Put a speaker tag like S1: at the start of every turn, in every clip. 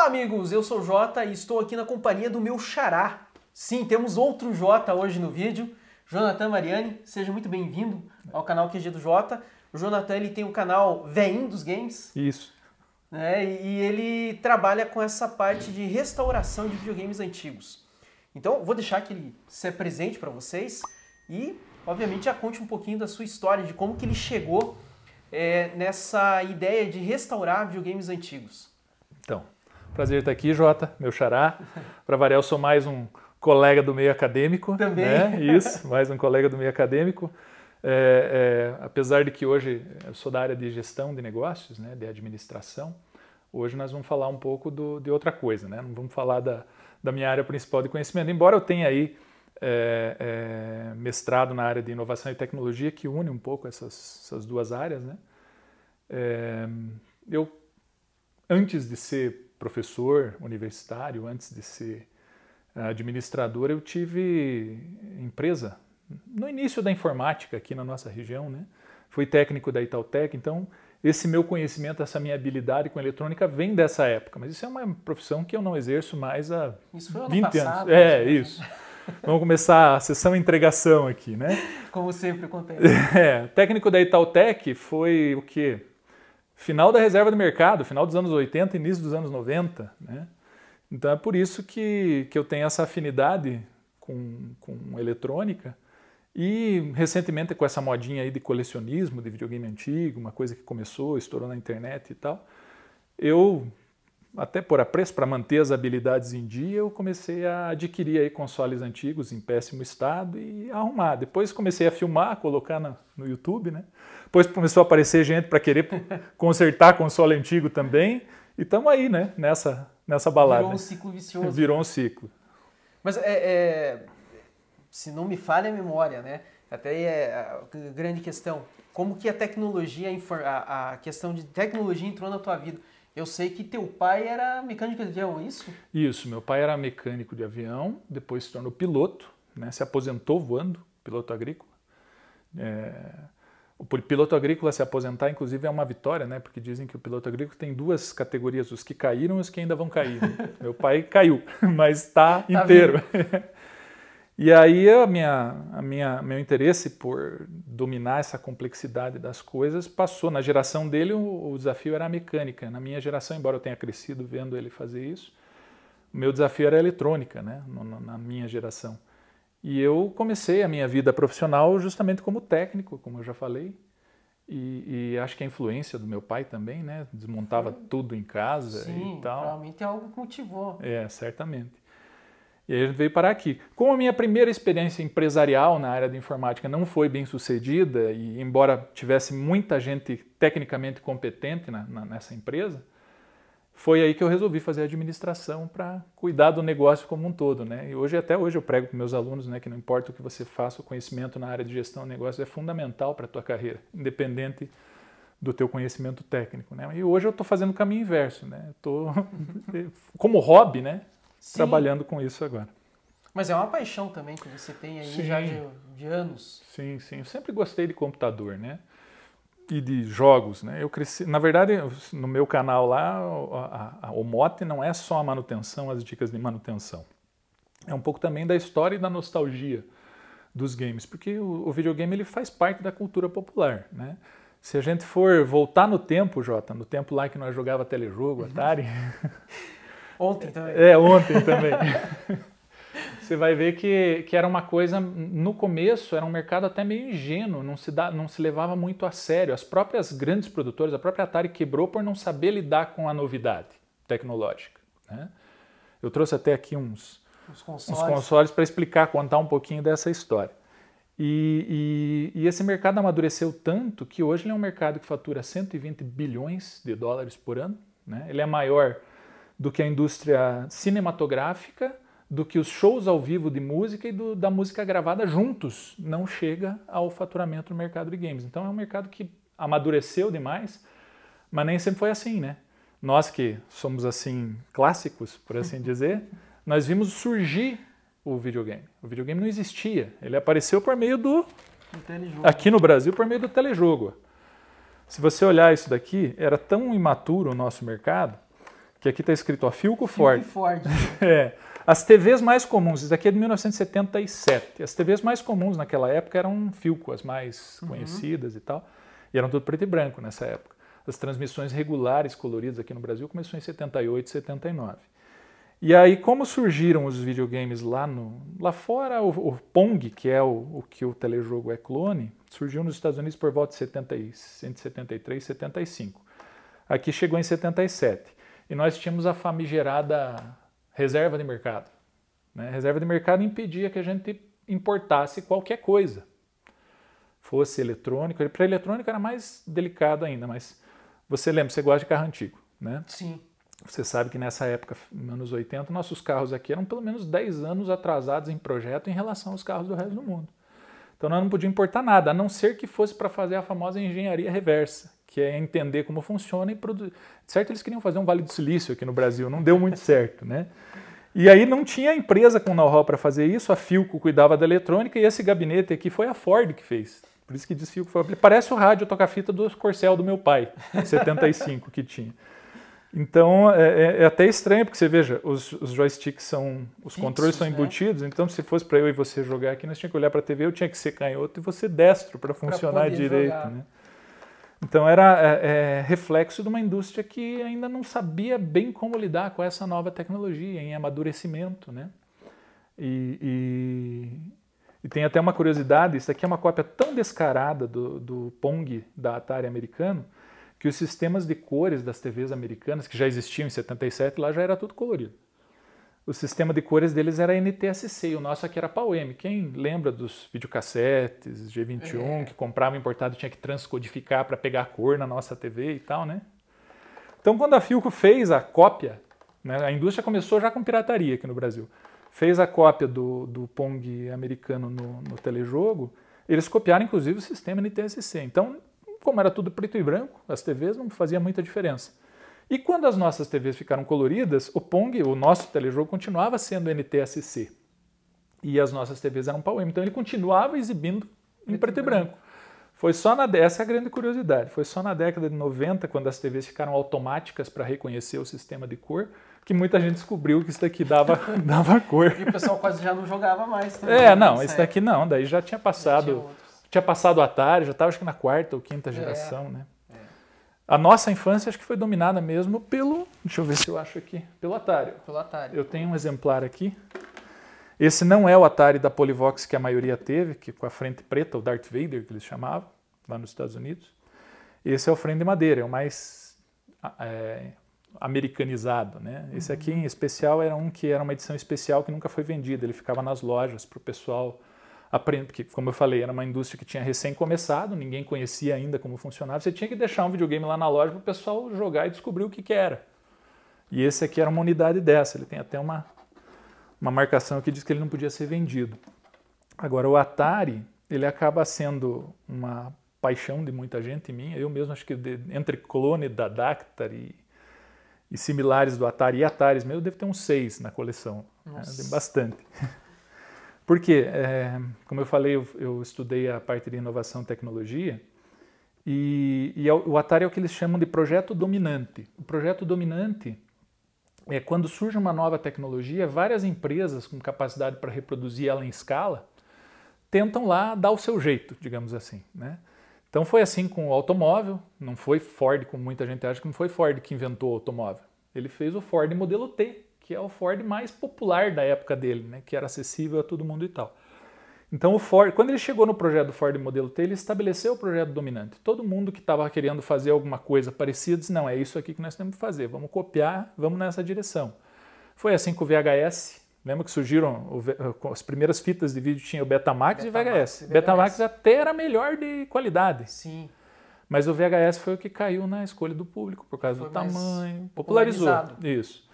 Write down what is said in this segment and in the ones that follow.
S1: Olá, amigos! Eu sou o Jota e estou aqui na companhia do meu xará. Sim, temos outro Jota hoje no vídeo, Jonathan Mariani. Seja muito bem-vindo ao canal QG do Jota. O Jonathan ele tem o canal Veinho dos Games.
S2: Isso.
S1: Né? E ele trabalha com essa parte de restauração de videogames antigos. Então, vou deixar que ele se apresente para vocês e, obviamente, já conte um pouquinho da sua história, de como que ele chegou é, nessa ideia de restaurar videogames antigos.
S2: Então, Prazer estar aqui, Jota, meu xará. Para variar, eu sou mais um colega do meio acadêmico.
S1: Também.
S2: Né? Isso, mais um colega do meio acadêmico. É, é, apesar de que hoje eu sou da área de gestão de negócios, né, de administração, hoje nós vamos falar um pouco do, de outra coisa, né? Não vamos falar da, da minha área principal de conhecimento, embora eu tenha aí é, é mestrado na área de inovação e tecnologia, que une um pouco essas, essas duas áreas, né? É, eu, antes de ser professor universitário, antes de ser administrador, eu tive empresa no início da informática aqui na nossa região, né? Fui técnico da Itautec, então esse meu conhecimento, essa minha habilidade com eletrônica vem dessa época, mas isso é uma profissão que eu não exerço mais há
S1: isso foi
S2: 20
S1: passado,
S2: anos. É, isso. Vamos começar a sessão entregação aqui, né?
S1: Como sempre acontece.
S2: É, técnico da Itautec foi o quê? Final da reserva do mercado, final dos anos 80, início dos anos 90. Né? Então é por isso que, que eu tenho essa afinidade com, com eletrônica. E recentemente com essa modinha aí de colecionismo de videogame antigo, uma coisa que começou, estourou na internet e tal, eu até por apreço para manter as habilidades em dia, eu comecei a adquirir aí consoles antigos em péssimo estado e arrumar. Depois comecei a filmar, colocar na, no YouTube, né? Depois começou a aparecer gente para querer consertar console antigo também. E estamos aí, né? Nessa, nessa balada.
S1: Virou um ciclo vicioso.
S2: Virou um ciclo.
S1: Mas é, é, se não me falha a memória, né? Até é a grande questão. Como que a tecnologia, a, a questão de tecnologia entrou na tua vida? Eu sei que teu pai era mecânico de avião, é isso?
S2: Isso, meu pai era mecânico de avião, depois se tornou piloto, né? se aposentou voando, piloto agrícola. É, o piloto agrícola se aposentar, inclusive, é uma vitória, né? Porque dizem que o piloto agrícola tem duas categorias, os que caíram e os que ainda vão cair. Né? Meu pai caiu, mas está tá inteiro. e aí a minha, a minha, meu interesse por dominar essa complexidade das coisas passou. Na geração dele, o, o desafio era a mecânica. Na minha geração, embora eu tenha crescido vendo ele fazer isso, o meu desafio era a eletrônica, né? na minha geração. E eu comecei a minha vida profissional justamente como técnico, como eu já falei. E, e acho que a influência do meu pai também, né? Desmontava Sim. tudo em casa
S1: Sim,
S2: e tal.
S1: Realmente é algo que motivou.
S2: É, certamente. E aí a gente veio parar aqui. Como a minha primeira experiência empresarial na área de informática não foi bem sucedida, e embora tivesse muita gente tecnicamente competente na, na, nessa empresa, foi aí que eu resolvi fazer administração para cuidar do negócio como um todo, né? E hoje até hoje eu prego para meus alunos, né, que não importa o que você faça, o conhecimento na área de gestão de negócios é fundamental para a tua carreira, independente do teu conhecimento técnico, né? E hoje eu estou fazendo o caminho inverso, né? Estou como hobby, né? Sim. Trabalhando com isso agora.
S1: Mas é uma paixão também que você tem aí sim. já de, de anos.
S2: Sim, sim. Eu sempre gostei de computador, né? E de jogos, né? Eu cresci, na verdade, no meu canal lá, a, a, o mote não é só a manutenção, as dicas de manutenção. É um pouco também da história e da nostalgia dos games, porque o, o videogame ele faz parte da cultura popular, né? Se a gente for voltar no tempo, Jota, no tempo lá que nós jogava telejogo, Atari.
S1: ontem também.
S2: É, ontem também. você vai ver que, que era uma coisa, no começo, era um mercado até meio ingênuo, não se, dá, não se levava muito a sério. As próprias grandes produtoras, a própria Atari quebrou por não saber lidar com a novidade tecnológica. Né? Eu trouxe até aqui uns, consoles, consoles para explicar, contar um pouquinho dessa história. E, e, e, esse mercado amadureceu tanto que hoje ele é um mercado que fatura 120 bilhões de dólares por ano. Né? Ele é maior do que a indústria cinematográfica, do que os shows ao vivo de música e do, da música gravada juntos não chega ao faturamento no mercado de games. Então é um mercado que amadureceu demais, mas nem sempre foi assim, né? Nós que somos assim clássicos, por assim dizer, nós vimos surgir o videogame. O videogame não existia, ele apareceu por meio do aqui no Brasil por meio do telejogo. Se você olhar isso daqui, era tão imaturo o nosso mercado que aqui está escrito a Filco Ford.
S1: Filco Ford.
S2: é. As TVs mais comuns, isso aqui é de 1977. As TVs mais comuns naquela época eram Filco, as mais uhum. conhecidas e tal. E eram tudo preto e branco nessa época. As transmissões regulares coloridas aqui no Brasil começou em 78, 79. E aí, como surgiram os videogames lá, no, lá fora, o, o Pong, que é o, o, que o telejogo é clone, surgiu nos Estados Unidos por volta de 70, 173, 75. Aqui chegou em 77. E nós tínhamos a famigerada reserva de mercado. Né? Reserva de mercado impedia que a gente importasse qualquer coisa. Fosse eletrônico. Para eletrônico era mais delicado ainda, mas você lembra, você gosta de carro antigo, né?
S1: Sim.
S2: Você sabe que nessa época, nos anos 80, nossos carros aqui eram pelo menos 10 anos atrasados em projeto em relação aos carros do resto do mundo. Então nós não podíamos importar nada, a não ser que fosse para fazer a famosa engenharia reversa, que é entender como funciona e produzir. Certo, eles queriam fazer um Vale do Silício aqui no Brasil, não deu muito certo, né? E aí não tinha empresa com know-how para fazer isso, a Filco cuidava da eletrônica e esse gabinete aqui foi a Ford que fez. Por isso que diz Filco, parece o rádio toca-fita do Corcel do meu pai, 75 que tinha. Então é, é, é, até estranho, porque você veja, os, os joysticks são. Os Fixos, controles são né? embutidos, né? então se fosse para eu e você jogar aqui, nós tínhamos que olhar para a TV, eu tinha que ser canhoto e você destro para funcionar direito. Né? Então era é, é, reflexo de uma indústria que ainda não sabia bem como lidar com essa nova tecnologia, em amadurecimento. Né? E, e, e tem até uma curiosidade: isso aqui é uma cópia tão descarada do, do Pong da Atari americano que os sistemas de cores das TVs americanas, que já existiam em 77, lá já era tudo colorido. O sistema de cores deles era NTSC, e o nosso aqui era PAL-M. Quem lembra dos videocassetes G21 é. que comprava importado tinha que transcodificar para pegar a cor na nossa TV e tal, né? Então, quando a Filco fez a cópia, né, a indústria começou já com pirataria aqui no Brasil, fez a cópia do, do Pong americano no, no telejogo, eles copiaram inclusive o sistema NTSC. Então, como era tudo preto e branco, as TVs não fazia muita diferença. E quando as nossas TVs ficaram coloridas, o Pong, o nosso telejogo, continuava sendo NTSC. E as nossas TVs eram PAL-M. Então ele continuava exibindo em preto, e branco. Foi só na essa é a grande curiosidade. Foi só na década de 90, quando as TVs ficaram automáticas para reconhecer o sistema de cor, que muita gente descobriu que isso daqui dava, dava cor.
S1: E o pessoal quase já não jogava mais também.
S2: É, não, isso daqui não, daí já tinha passado. Já tinha passado o Atari, já estava acho que na quarta ou quinta é. geração, é. né? A nossa infância acho que foi dominada mesmo pelo, deixa eu ver se eu acho aqui, pelo Atari.
S1: Pelo Atari.
S2: Eu tenho um exemplar aqui. Esse não é o Atari da Polivox que a maioria teve, que com a frente preta, o Darth Vader que eles chamavam, lá nos Estados Unidos. Esse é o frente de madeira, é o mais é, americanizado, né? Esse aqui em especial era um que era uma edição especial que nunca foi vendida, ele ficava nas lojas para o pessoal aprender, porque como eu falei, era uma indústria que tinha recém começado, ninguém conhecia ainda como funcionava, você tinha que deixar um videogame lá na loja para o pessoal jogar e descobrir o que, que era. E esse aqui era uma unidade dessa, ele tem até uma, uma marcação que diz que ele não podia ser vendido. Agora, o Atari, ele acaba sendo uma paixão de muita gente minha, eu mesmo acho que de, entre clone da Dactar e, e similares do Atari e Ataris, meu, eu devo ter uns seis na coleção, né? bastante. Porque, é, como eu falei, eu, eu, estudei a parte de inovação e tecnologia, e, e, o Atari é o que eles chamam de projeto dominante. O projeto dominante é quando surge uma nova tecnologia, várias empresas com capacidade para reproduzir ela em escala tentam lá dar o seu jeito, digamos assim. Né? Então foi assim com o automóvel, não foi Ford, como muita gente acha que não foi Ford que inventou o automóvel. Ele fez o Ford modelo T, que é o Ford mais popular da época dele, né, que era acessível a todo mundo e tal. Então o Ford, quando ele chegou no projeto do Ford Modelo T, ele estabeleceu o projeto dominante. Todo mundo que estava querendo fazer alguma coisa parecida disse, não, é isso aqui que nós temos que fazer, vamos copiar, vamos nessa direção. Foi assim com o VHS, lembra que surgiram o, as primeiras fitas de vídeo tinha o Betamax, Betamax e VHS. VHS. Betamax até era melhor de qualidade.
S1: Sim.
S2: Mas o VHS foi o que caiu na escolha do público, por causa foi do tamanho, popularizou. Isso.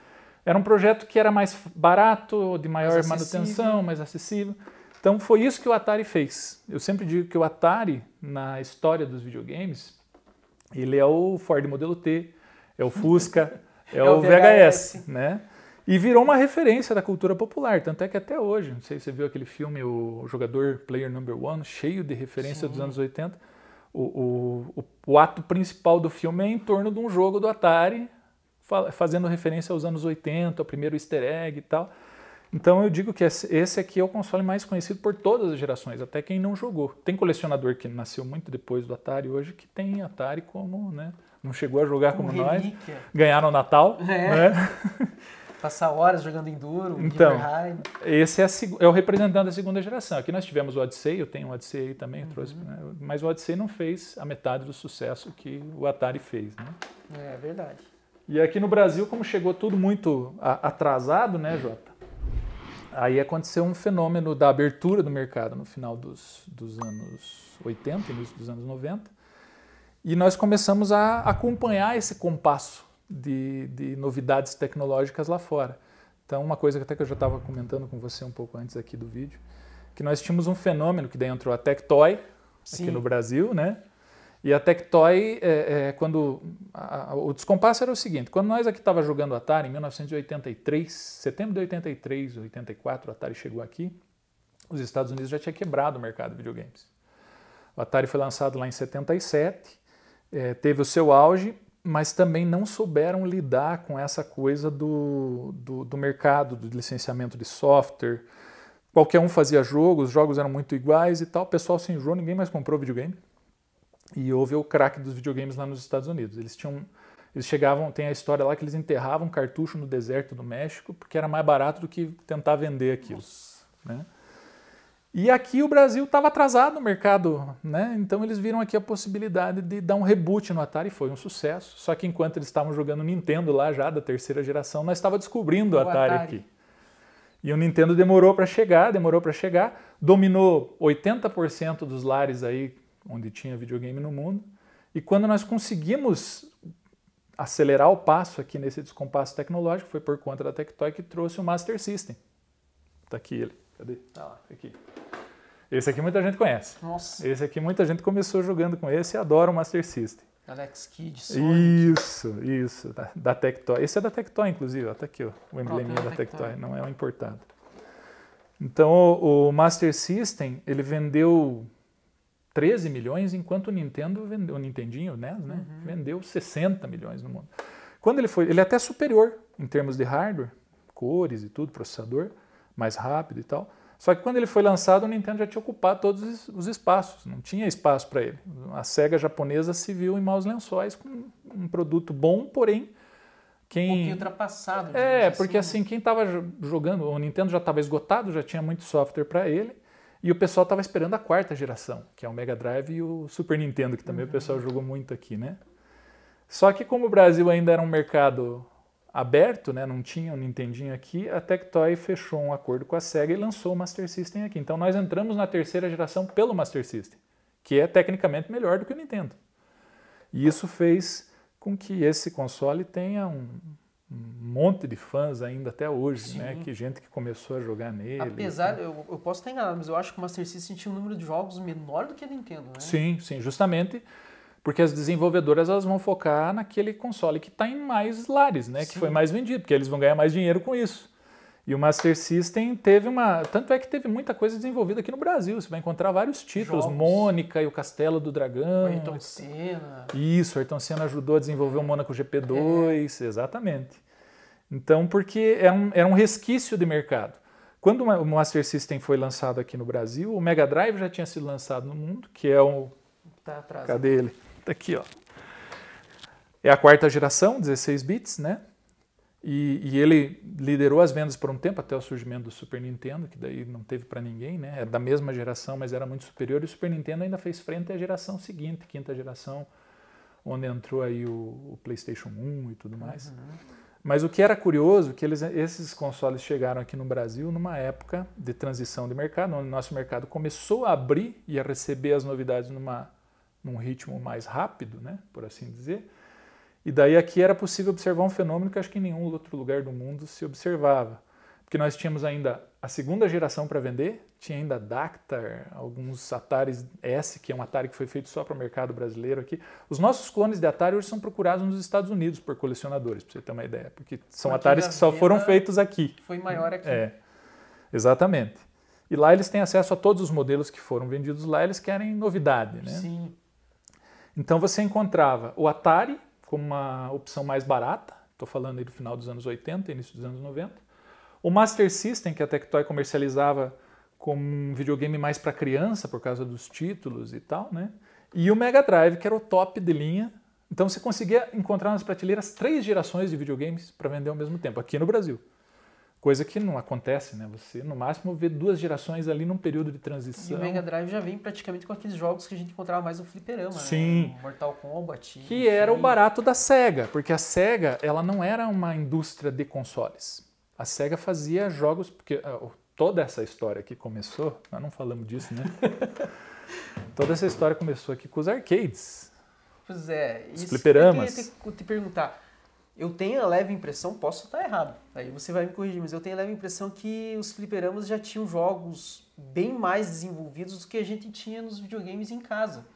S2: Era um projeto que era mais barato, de maior mais manutenção, mais acessível. Então foi isso que o Atari fez. Eu sempre digo que o Atari, na história dos videogames, ele é o Ford Modelo T, é o Fusca, é, é, o VHS, VHS, né? E virou uma referência da cultura popular, tanto é que até hoje, não sei se você viu aquele filme, o Jogador Player Number One, cheio de referência Sim. dos anos 80. O, o, o, o ato principal do filme é em torno de um jogo do Atari fazendo referência aos anos 80, ao primeiro easter egg e tal. Então eu digo que esse aqui é o console mais conhecido por todas as gerações, até quem não jogou. Tem colecionador que nasceu muito depois do Atari hoje que tem Atari como, né? Não chegou a jogar como, como nós. Ganhar no Natal. É. Né?
S1: Passar horas jogando Enduro,
S2: então, esse é, é, o representante da segunda geração. Aqui nós tivemos o Odyssey, eu tenho o Odyssey aí também, uhum. trouxe, né? mas o Odyssey não fez a metade do sucesso que o Atari fez. Né?
S1: É verdade.
S2: E aqui no Brasil, como chegou tudo muito atrasado, né, Jota? Aí aconteceu um fenômeno da abertura do mercado no final dos, dos anos 80, início dos anos 90, e nós começamos a acompanhar esse compasso de, de novidades tecnológicas lá fora. Então, uma coisa que até que eu já estava comentando com você um pouco antes aqui do vídeo, que nós tínhamos um fenômeno que daí entrou a Tectoy Sim. aqui no Brasil, né? E a Tectoy, é, é, quando a, a, o descompasso era o seguinte: quando nós aqui estava jogando Atari em 1983, setembro de 83, 84, o Atari chegou aqui, os Estados Unidos já tinha quebrado o mercado de videogames. O Atari foi lançado lá em 77, é, teve o seu auge, mas também não souberam lidar com essa coisa do, do, do, mercado, do licenciamento de software. Qualquer um fazia jogos, os jogos eram muito iguais e tal, o pessoal se enjoou, ninguém mais comprou videogame. E houve o crack dos videogames lá nos Estados Unidos. Eles tinham. Eles chegavam, tem a história lá que eles enterravam cartucho no deserto do México porque era mais barato do que tentar vender aquilo. Né? E aqui o Brasil estava atrasado no mercado, né? Então eles viram aqui a possibilidade de dar um reboot no Atari, foi um sucesso. Só que enquanto eles estavam jogando Nintendo lá já da terceira geração, nós estava descobrindo o Atari, Atari, aqui. E o Nintendo demorou para chegar, demorou para chegar, dominou 80% dos lares aí onde tinha videogame no mundo. E quando nós conseguimos acelerar o passo aqui nesse descompasso tecnológico, foi por conta da Tectoy que trouxe o Master System. Tá aqui ele. Cadê? Tá lá, aqui. Esse aqui muita gente conhece.
S1: Nossa.
S2: Esse aqui muita gente começou jogando com esse e adora o Master System.
S1: Alex Kidd, Sonic.
S2: Isso, isso, da, da Tectoy. Esse é da Tectoy, inclusive, ó, tá aqui, ó, o embleminha da Tectoy, não é o importado. Então, o, o, Master System, ele vendeu 13 milhões, enquanto o Nintendo vendeu, o Nintendinho, NES, né, uhum. vendeu 60 milhões no mundo. Quando ele foi, ele é até superior em termos de hardware, cores e tudo, processador, mais rápido e tal. Só que quando ele foi lançado, o Nintendo já tinha ocupado todos os espaços, não tinha espaço para ele. A SEGA japonesa se viu em maus lençóis com um produto bom, porém quem...
S1: Um pouquinho ultrapassado.
S2: É, porque assim, assim quem estava jogando, o Nintendo já estava esgotado, já tinha muito software para ele, e o pessoal estava esperando a quarta geração, que é o Mega Drive e o Super Nintendo, que também uhum. o pessoal jogou muito aqui, né? Só que como o Brasil ainda era um mercado aberto, né, não tinha um Nintendinho aqui, a Tectoy fechou um acordo com a SEGA e lançou o Master System aqui. Então nós entramos na terceira geração pelo Master System, que é tecnicamente melhor do que o Nintendo. E isso fez com que esse console tenha um, um monte de fãs ainda até hoje, né? Que gente que começou a jogar nele.
S1: Apesar, eu, eu, posso estar enganado, mas eu acho que o Master System tinha um número de jogos menor do que a Nintendo, né?
S2: Sim, sim, justamente porque as desenvolvedoras elas vão focar naquele console que está em mais lares, né? Que foi mais vendido, porque eles vão ganhar mais dinheiro com isso. E o Master System teve uma. Tanto é que teve muita coisa desenvolvida aqui no Brasil. Você vai encontrar vários títulos. Jogos. Mônica e o Castelo do Dragão. O
S1: Ayrton Senna.
S2: Isso, o Ayrton Senna ajudou a desenvolver o Monaco GP2, é. exatamente. Então, porque era um, era um resquício de mercado. Quando o Master System foi lançado aqui no Brasil, o Mega Drive já tinha sido lançado no mundo, que é o.
S1: Tá atrás.
S2: Cadê ele? Tá aqui, ó. É a quarta geração, 16 bits, né? E, e, ele liderou as vendas por um tempo até o surgimento do Super Nintendo, que daí não teve para ninguém, né? Era da mesma geração, mas era muito superior. E o Super Nintendo ainda fez frente à geração seguinte, quinta geração, onde entrou aí o, o PlayStation 1 e tudo mais. Uhum. Mas o que era curioso, que eles, esses consoles chegaram aqui no Brasil numa época de transição de mercado, onde o nosso mercado começou a abrir e a receber as novidades numa num ritmo mais rápido, né, por assim dizer. E daí aqui era possível observar um fenômeno que acho que em nenhum outro lugar do mundo se observava. Porque nós tínhamos ainda a segunda geração para vender, tinha ainda Dactar, alguns Ataris S, que é um Atari que foi feito só para o mercado brasileiro aqui. Os nossos clones de Atari hoje são procurados nos Estados Unidos por colecionadores, para você ter uma ideia, porque são porque Ataris que só foram feitos aqui.
S1: Foi maior aqui.
S2: É, exatamente. E lá eles têm acesso a todos os modelos que foram vendidos lá, eles querem novidade, né?
S1: Sim.
S2: Então você encontrava o Atari como uma opção mais barata, Estou falando aí do final dos anos 80, início dos anos 90. O Master System, que a Tectoy comercializava como um videogame mais para criança, por causa dos títulos e tal, né? E o Mega Drive, que era o top de linha. Então você conseguia encontrar nas prateleiras três gerações de videogames para vender ao mesmo tempo, aqui no Brasil. Coisa que não acontece, né? Você, no máximo, vê duas gerações ali num período de transição.
S1: E o Mega Drive já vem praticamente com aqueles jogos que a gente encontrava mais no fliperama,
S2: Sim.
S1: né? Mortal Kombat.
S2: Que enfim. era o barato da SEGA, porque a SEGA, ela não era uma indústria de consoles. A SEGA fazia jogos, porque uh, toda essa história que começou, nós não falamos disso, né? toda essa história começou aqui com os arcades.
S1: Pois é,
S2: os isso fliperamas.
S1: eu ia te, te perguntar eu tenho a leve impressão, posso estar errado, aí você vai me corrigir, mas eu tenho a leve impressão que os fliperamas já tinham jogos bem mais desenvolvidos do que a gente tinha nos videogames em casa.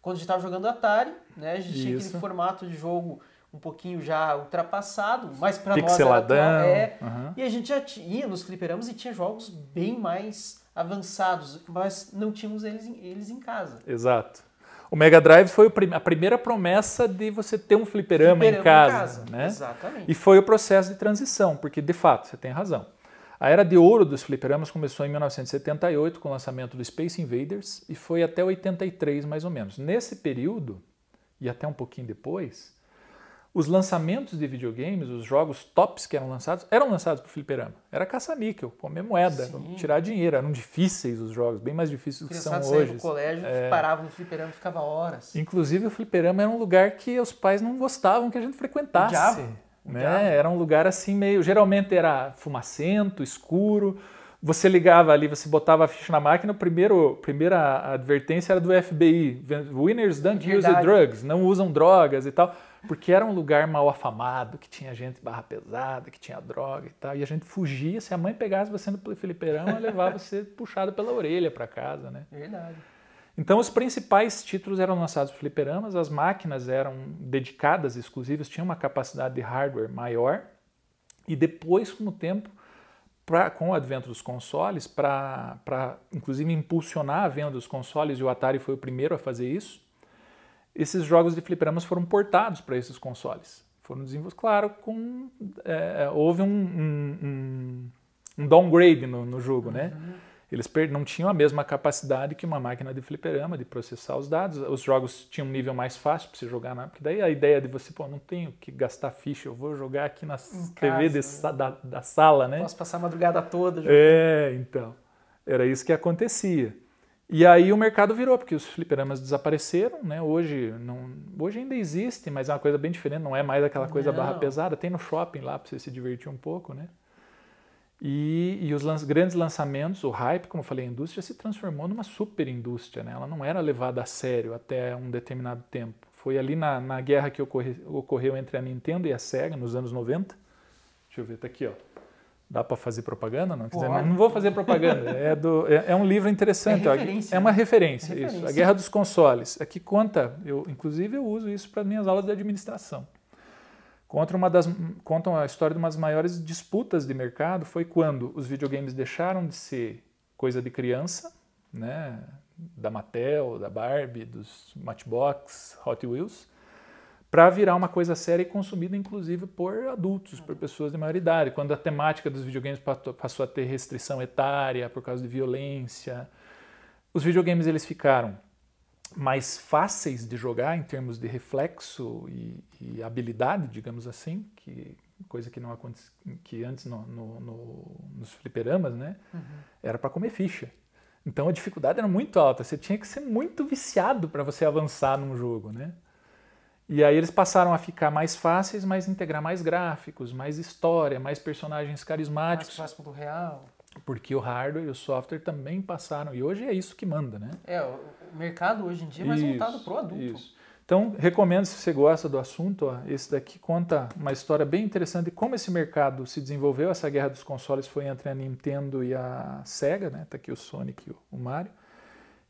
S1: Quando a gente estava jogando Atari, né, a gente Isso. tinha aquele formato de jogo um pouquinho já ultrapassado, mas para nós era atual, é, uhum. e a gente já tinha nos fliperamas e tinha jogos bem mais avançados, mas não tínhamos eles, eles em casa.
S2: Exato. O Mega Drive foi a primeira promessa de você ter um fliperama, fliperama em, casa, em casa, né?
S1: Exatamente.
S2: E foi o processo de transição, porque de fato você tem razão. A era de ouro dos fliperamas começou em 1978 com o lançamento do Space Invaders e foi até 83 mais ou menos. Nesse período e até um pouquinho depois, os lançamentos de videogames, os jogos tops que eram lançados, eram lançados para o fliperama. Era caça-níquel, comer moeda, Sim. tirar dinheiro. Eram difíceis os jogos, bem mais difíceis do que são hoje.
S1: do colégio, é... parava no fliperama e ficava horas.
S2: Inclusive o fliperama era um lugar que os pais não gostavam que a gente frequentasse.
S1: Odiava.
S2: Né? Era um lugar assim meio... Geralmente era fumacento, escuro. Você ligava ali, você botava a ficha na máquina, a primeiro, primeira advertência era do FBI. Winners don't Verdade. use drugs, não usam drogas e tal porque era um lugar mal afamado, que tinha gente barra pesada, que tinha droga e tal. E a gente fugia, se a mãe pegasse você no fliperão, ela levava você puxado pela orelha para casa, né?
S1: Verdade.
S2: Então os principais títulos eram lançados por fliperamas, as máquinas eram dedicadas, exclusivas, tinham uma capacidade de hardware maior. E depois, com o tempo, pra, com o advento dos consoles, para inclusive impulsionar a venda dos consoles, e o Atari foi o primeiro a fazer isso, esses jogos de fliperamas foram portados para esses consoles. Foram desenvolvidos, claro, com é, é houve um, um, um, downgrade no, no jogo, né? uhum. né? Eles não tinham a mesma capacidade que uma máquina de fliperama de processar os dados. Os jogos tinham um nível mais fácil para você jogar, né? porque daí a ideia de você, pô, não tenho que gastar ficha, eu vou jogar aqui na em TV casa, de, né? da, da, sala, né?
S1: Posso passar a madrugada toda. Jogando.
S2: É, então. Era isso que acontecia. E aí o mercado virou, porque os fliperamas desapareceram, né? Hoje, não, hoje ainda existe, mas é uma coisa bem diferente, não é mais aquela coisa não. barra pesada. Tem no shopping lá para você se divertir um pouco, né? E, e os lan grandes lançamentos, o hype, como eu falei, a indústria se transformou numa super indústria, né? Ela não era levada a sério até um determinado tempo. Foi ali na, na guerra que ocorre, ocorreu entre a Nintendo e a Sega, nos anos 90. Deixa eu ver, tá aqui, ó. Dá para fazer propaganda? Não, quiser, não, não vou fazer propaganda. É, do, é, é um livro interessante.
S1: É,
S2: é uma referência, é isso. A Guerra dos Consoles. Aqui conta, eu, inclusive eu uso isso para minhas aulas de administração. Conta, uma das, contam a história de uma das maiores disputas de mercado foi quando os videogames deixaram de ser coisa de criança, né, da Mattel, da Barbie, dos Matchbox, Hot Wheels, para virar uma coisa séria e consumida inclusive por adultos, por pessoas de maioridade. Quando a temática dos videogames passou a ter restrição etária por causa de violência, os videogames eles ficaram mais fáceis de jogar em termos de reflexo e, e habilidade, digamos assim, que coisa que não acontecia, que antes no, no, no, nos fliperamas, né, uhum. era para comer ficha. Então a dificuldade era muito alta. Você tinha que ser muito viciado para você avançar num jogo, né? E aí eles passaram a ficar mais fáceis, mas integrar mais gráficos, mais história, mais personagens carismáticos.
S1: Mais próximo do real.
S2: Porque o hardware e o software também passaram. E hoje é isso que manda, né?
S1: É, o mercado hoje em dia é mais isso, voltado para o adulto.
S2: Isso. Então, recomendo, se você gosta do assunto, ó, esse daqui conta uma história bem interessante de como esse mercado se desenvolveu. Essa guerra dos consoles foi entre a Nintendo e a Sega, né? Tá aqui o Sonic e o Mario.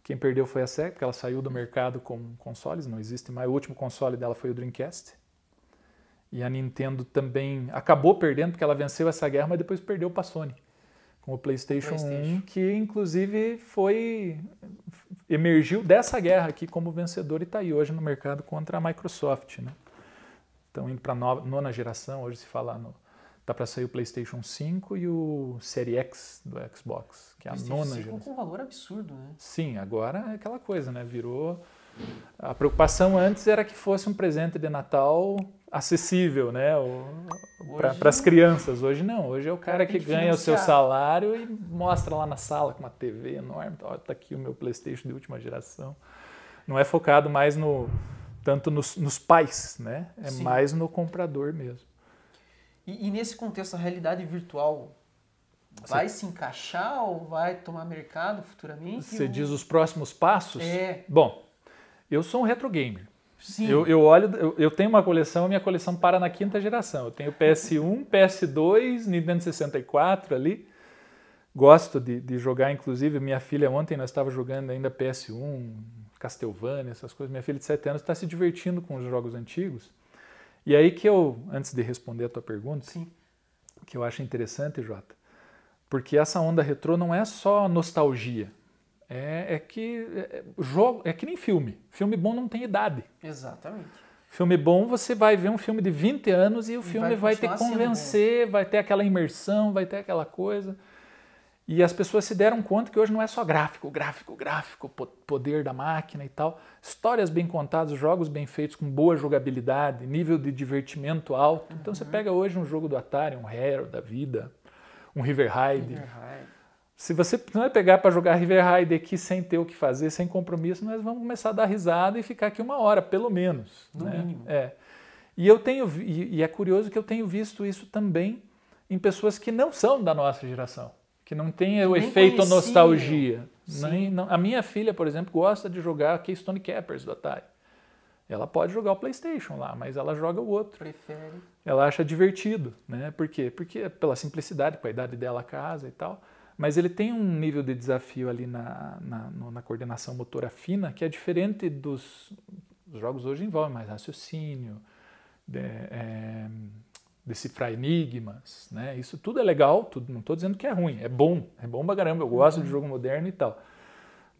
S2: Quem perdeu foi a Sega, porque ela saiu do mercado com consoles, não existe mais. O último console dela foi o Dreamcast. E a Nintendo também acabou perdendo, porque ela venceu essa guerra, mas depois perdeu para a Sony. Com o PlayStation, PlayStation 1, que inclusive foi. emergiu dessa guerra aqui como vencedor e está aí hoje no mercado contra a Microsoft. Né? estão indo para a nona geração, hoje se fala no, tá para sair o PlayStation 5 e o Série X do Xbox, que é a nona geração.
S1: com um valor absurdo, né?
S2: Sim, agora é aquela coisa, né? Virou a preocupação antes era que fosse um presente de Natal acessível, né? Para as crianças. Hoje não. Hoje é o cara que ganha o seu salário e mostra lá na sala com uma TV enorme. Olha, tá aqui o meu PlayStation de última geração. Não é focado mais no tanto nos, nos pais, né? É Sim. mais no comprador mesmo.
S1: E, e nesse contexto, a realidade virtual vai Você... se encaixar ou vai tomar mercado futuramente?
S2: Você
S1: ou...
S2: diz os próximos passos?
S1: É.
S2: Bom, eu sou um retro gamer.
S1: Sim.
S2: Eu, eu olho, eu, eu, tenho uma coleção, minha coleção para na quinta geração. Eu tenho PS1, PS2, Nintendo 64 ali. Gosto de, de jogar, inclusive, minha filha ontem nós estava jogando ainda PS1, Castlevania, essas coisas. Minha filha de 7 anos está se divertindo com os jogos antigos. E aí que eu, antes de responder a tua pergunta,
S1: Sim.
S2: que eu acho interessante, Jota, porque essa onda retrô não é só nostalgia. É, é que é, jogo é que nem filme. Filme bom não tem idade.
S1: Exatamente.
S2: Filme bom, você vai ver um filme de 20 anos e o e filme vai, vai te convencer, vai ter aquela imersão, vai ter aquela coisa. E as pessoas se deram conta que hoje não é só gráfico, gráfico, gráfico, poder da máquina e tal. Histórias bem contadas, jogos bem feitos, com boa jogabilidade, nível de divertimento alto. Uhum. Então você uhum. pega hoje um jogo do Atari, um Hero da vida, um River Ride. Se você não é pegar para jogar River Ride aqui sem ter o que fazer, sem compromisso, nós vamos começar a dar risada e ficar aqui uma hora, pelo menos.
S1: No
S2: né?
S1: mínimo.
S2: É. E eu tenho e é curioso que eu tenho visto isso também em pessoas que não são da nossa geração que não tem o efeito nostalgia. Nem, não, a minha filha, por exemplo, gosta de jogar Keystone Cappers do Atari. Ela pode jogar o PlayStation lá, mas ela joga o outro.
S1: Prefere.
S2: Ela acha divertido, né? Por quê? Porque pela simplicidade, com a idade dela casa e tal. Mas ele tem um nível de desafio ali na, na, na coordenação motora fina que é diferente dos os jogos hoje envolvem mais raciocínio, de, é, decifrar enigmas, né? Isso tudo é legal, tudo, não estou dizendo que é ruim, é bom, é bom pra caramba, eu gosto de jogo moderno e tal.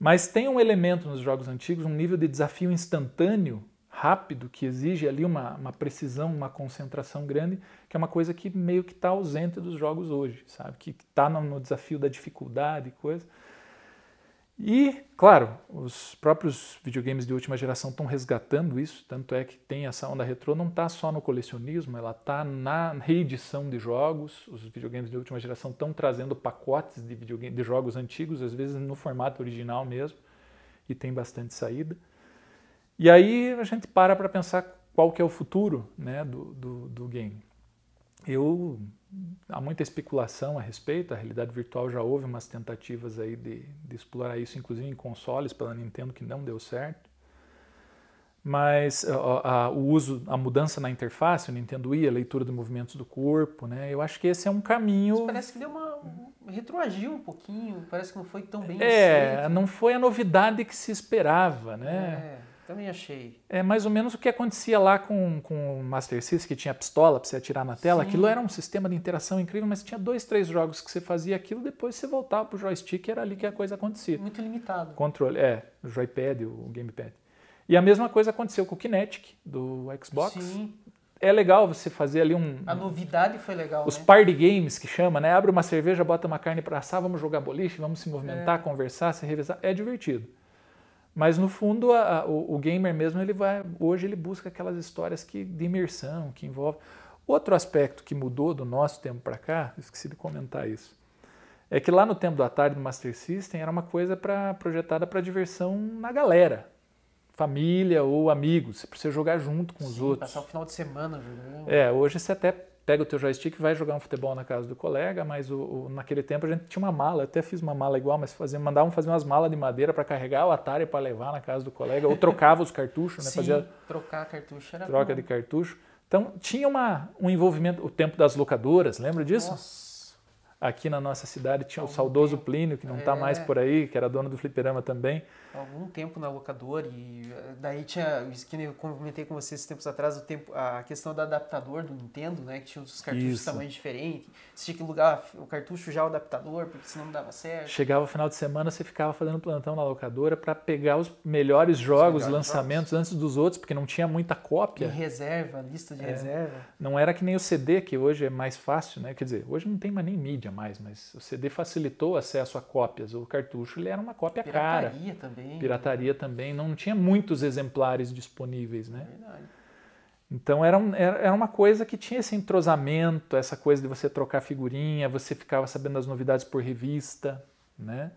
S2: Mas tem um elemento nos jogos antigos, um nível de desafio instantâneo, rápido, que exige ali uma, uma precisão, uma concentração grande, que é uma coisa que meio que está ausente dos jogos hoje, sabe? Que está no, no desafio da dificuldade e coisa. E, claro, os próprios videogames de última geração estão resgatando isso, tanto é que tem essa onda retrô, não está só no colecionismo, ela está na reedição de jogos. Os videogames de última geração estão trazendo pacotes de, videogame, de jogos antigos, às vezes no formato original mesmo, e tem bastante saída. E aí a gente para para pensar qual que é o futuro né, do, do, do game. Eu há muita especulação a respeito. A realidade virtual já houve umas tentativas aí de, de explorar isso, inclusive em consoles pela Nintendo, que não deu certo. Mas a, a, o uso, a mudança na interface, o Nintendo Wii, a leitura de movimentos do corpo, né? Eu acho que esse é um caminho. Mas
S1: parece que deu uma retroagiu um pouquinho. Parece que não foi tão bem.
S2: É, aceito. não foi a novidade que se esperava, né?
S1: É. Também achei.
S2: É mais ou menos o que acontecia lá com, com o Master System, que tinha pistola para você atirar na tela. Sim. Aquilo era um sistema de interação incrível, mas tinha dois, três jogos que você fazia aquilo, depois você voltava para o joystick era ali que a coisa acontecia.
S1: Muito limitado.
S2: Controle, é, o joypad, o gamepad. E a mesma coisa aconteceu com o Kinetic, do Xbox.
S1: Sim.
S2: É legal você fazer ali um.
S1: A novidade foi legal.
S2: Os
S1: né?
S2: party games que chama, né? Abre uma cerveja, bota uma carne para assar, vamos jogar boliche, vamos se movimentar, é. conversar, se revezar. É divertido. Mas no fundo, a, a, o, o, gamer mesmo, ele vai, hoje ele busca aquelas histórias que, de imersão, que envolvem. Outro aspecto que mudou do nosso tempo para cá, esqueci de comentar isso, é que lá no tempo do Atari do Master System era uma coisa pra, projetada para diversão na galera, família ou amigos, para você jogar junto com
S1: Sim,
S2: os outros.
S1: Passar o final de semana jogando.
S2: É, hoje você até pega o teu joystick e vai jogar um futebol na casa do colega, mas o, o, naquele tempo a gente tinha uma mala, eu até fiz uma mala igual, mas fazia, mandavam fazer umas malas de madeira para carregar o Atari para levar na casa do colega, ou trocava os cartuchos, né?
S1: Sim,
S2: fazia
S1: trocar cartucho era
S2: troca bom. de cartucho. Então tinha uma, um envolvimento, o tempo das locadoras, lembra disso?
S1: Nossa.
S2: Aqui na nossa cidade tinha Algum o saudoso tempo. Plínio, que não está é. mais por aí, que era dono do fliperama também.
S1: Algum tempo na locadora e eh, daí tinha, que eu comentei com vocês tempos atrás, o tempo, a questão do adaptador do Nintendo, né, que tinha os cartuchos Isso. de tamanho diferente. Você tinha que lugar o cartucho já o adaptador, porque senão não dava certo.
S2: Chegava o final de semana, você ficava fazendo plantão na locadora para pegar os melhores jogos, os melhores lançamentos jogos. antes dos outros, porque não tinha muita cópia.
S1: E reserva, lista de é. reserva.
S2: Não era que nem o CD, que hoje é mais fácil, né? Quer dizer, hoje não tem mais nem mídia mais, mas o CD facilitou o acesso a cópias. O cartucho ele era uma cópia
S1: Pirataria
S2: cara.
S1: Pirataria também.
S2: Pirataria também. Não tinha muitos exemplares disponíveis, né? Verdade. Então era, um, era, uma coisa que tinha esse entrosamento, essa coisa de você trocar figurinha, você ficava sabendo das novidades por revista, né?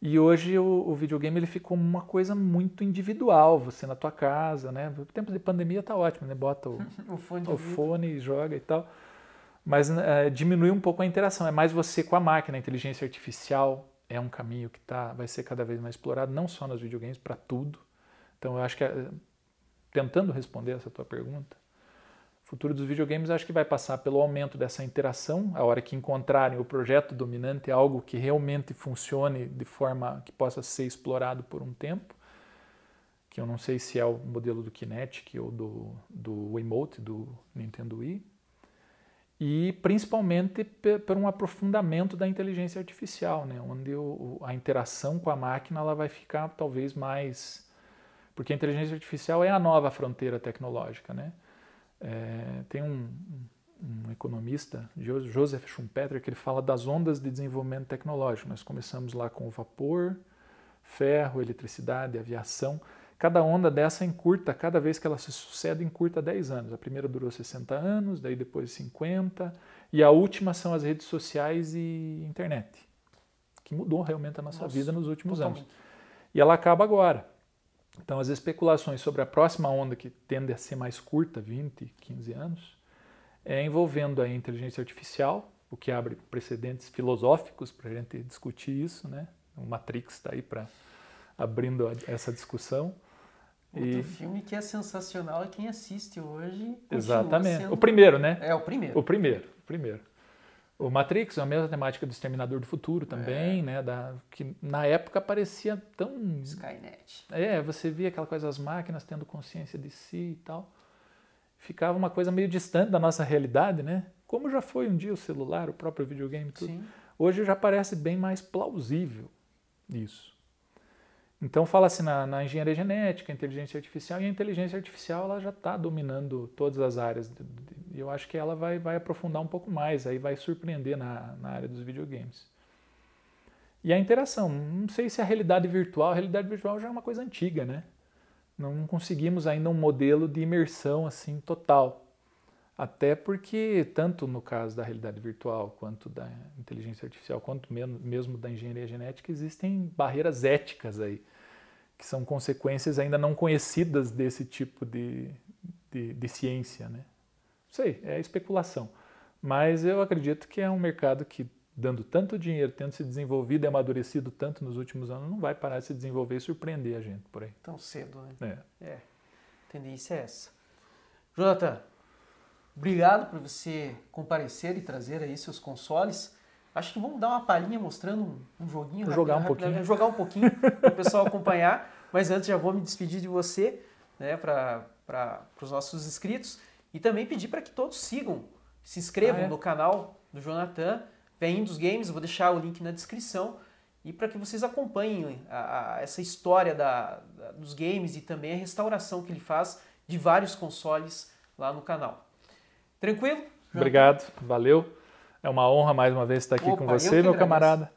S2: E hoje o, o, videogame ele ficou uma coisa muito individual, você na tua casa, né? No tempo de pandemia tá ótimo, né? Bota o,
S1: o, fone,
S2: o fone e joga e tal mas é, diminui um pouco a interação. É mais você com a máquina, a inteligência artificial é um caminho que tá, vai ser cada vez mais explorado, não só nos videogames, para tudo. Então eu acho que, é, tentando responder essa tua pergunta, o futuro dos videogames acho que vai passar pelo aumento dessa interação, a hora que encontrarem o projeto dominante, algo que realmente funcione de forma que possa ser explorado por um tempo, que eu não sei se é o modelo do Kinetic ou do, do Wiimote, do Nintendo Wii, e principalmente por um aprofundamento da inteligência artificial, né? onde o, a interação com a máquina ela vai ficar talvez mais. Porque a inteligência artificial é a nova fronteira tecnológica. Né? É, tem um, um, economista, Joseph Schumpeter, que ele fala das ondas de desenvolvimento tecnológico. Nós começamos lá com o vapor, ferro, eletricidade, aviação. Cada onda dessa encurta, cada vez que ela se sucede, encurta 10 anos. A primeira durou 60 anos, daí depois 50, e a última são as redes sociais e internet, que mudou realmente a nossa, nossa vida nos últimos totalmente. anos. E ela acaba agora. Então, as especulações sobre a próxima onda, que tende a ser mais curta, 20, 15 anos, é envolvendo a inteligência artificial, o que abre precedentes filosóficos para a gente discutir isso, né? O Matrix está aí para abrindo essa discussão.
S1: Outro e... filme que é sensacional e quem assiste hoje.
S2: Exatamente.
S1: Sendo...
S2: O primeiro, né?
S1: É, o primeiro.
S2: O primeiro, o primeiro. O Matrix é a mesma temática do Exterminador do Futuro também, é. né? Da, que na época parecia tão.
S1: Skynet.
S2: É, você via aquela coisa, as máquinas tendo consciência de si e tal. Ficava uma coisa meio distante da nossa realidade, né? Como já foi um dia o celular, o próprio videogame, tudo. Sim. Hoje já parece bem mais plausível isso. Então fala-se na, na, engenharia genética, inteligência artificial, e a inteligência artificial ela já está dominando todas as áreas. E eu acho que ela vai, vai aprofundar um pouco mais, aí vai surpreender na, na área dos videogames. E a interação, não sei se a realidade virtual, a realidade virtual já é uma coisa antiga, né? Não conseguimos ainda um modelo de imersão assim total. Até porque, tanto no caso da realidade virtual, quanto da inteligência artificial, quanto mesmo da engenharia genética, existem barreiras éticas aí, que são consequências ainda não conhecidas desse tipo de, de, de ciência. Né? Não sei, é especulação. Mas eu acredito que é um mercado que, dando tanto dinheiro, tendo se desenvolvido e amadurecido tanto nos últimos anos, não vai parar de se desenvolver e surpreender a gente por aí.
S1: Tão cedo, né?
S2: É.
S1: é. Tendência é essa. Jonathan, Obrigado por você comparecer e trazer aí seus consoles. Acho que vamos dar uma palhinha mostrando um, um joguinho.
S2: Vou jogar um pouquinho.
S1: Jogar um pouquinho para o pessoal acompanhar. Mas antes já vou me despedir de você, né, para os nossos inscritos. E também pedir para que todos sigam, se inscrevam ah, é? no canal do Jonathan, Vem dos Games, vou deixar o link na descrição. E para que vocês acompanhem a, a, essa história da, da, dos games e também a restauração que ele faz de vários consoles lá no canal. Tranquilo?
S2: Obrigado, valeu. É uma honra mais uma vez estar aqui Opa, com você, meu camarada.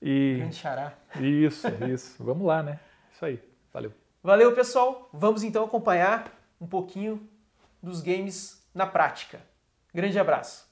S1: E Grande xará.
S2: Isso, isso. Vamos lá, né? Isso aí. Valeu.
S1: Valeu, pessoal. Vamos então acompanhar um pouquinho dos games na prática. Grande abraço.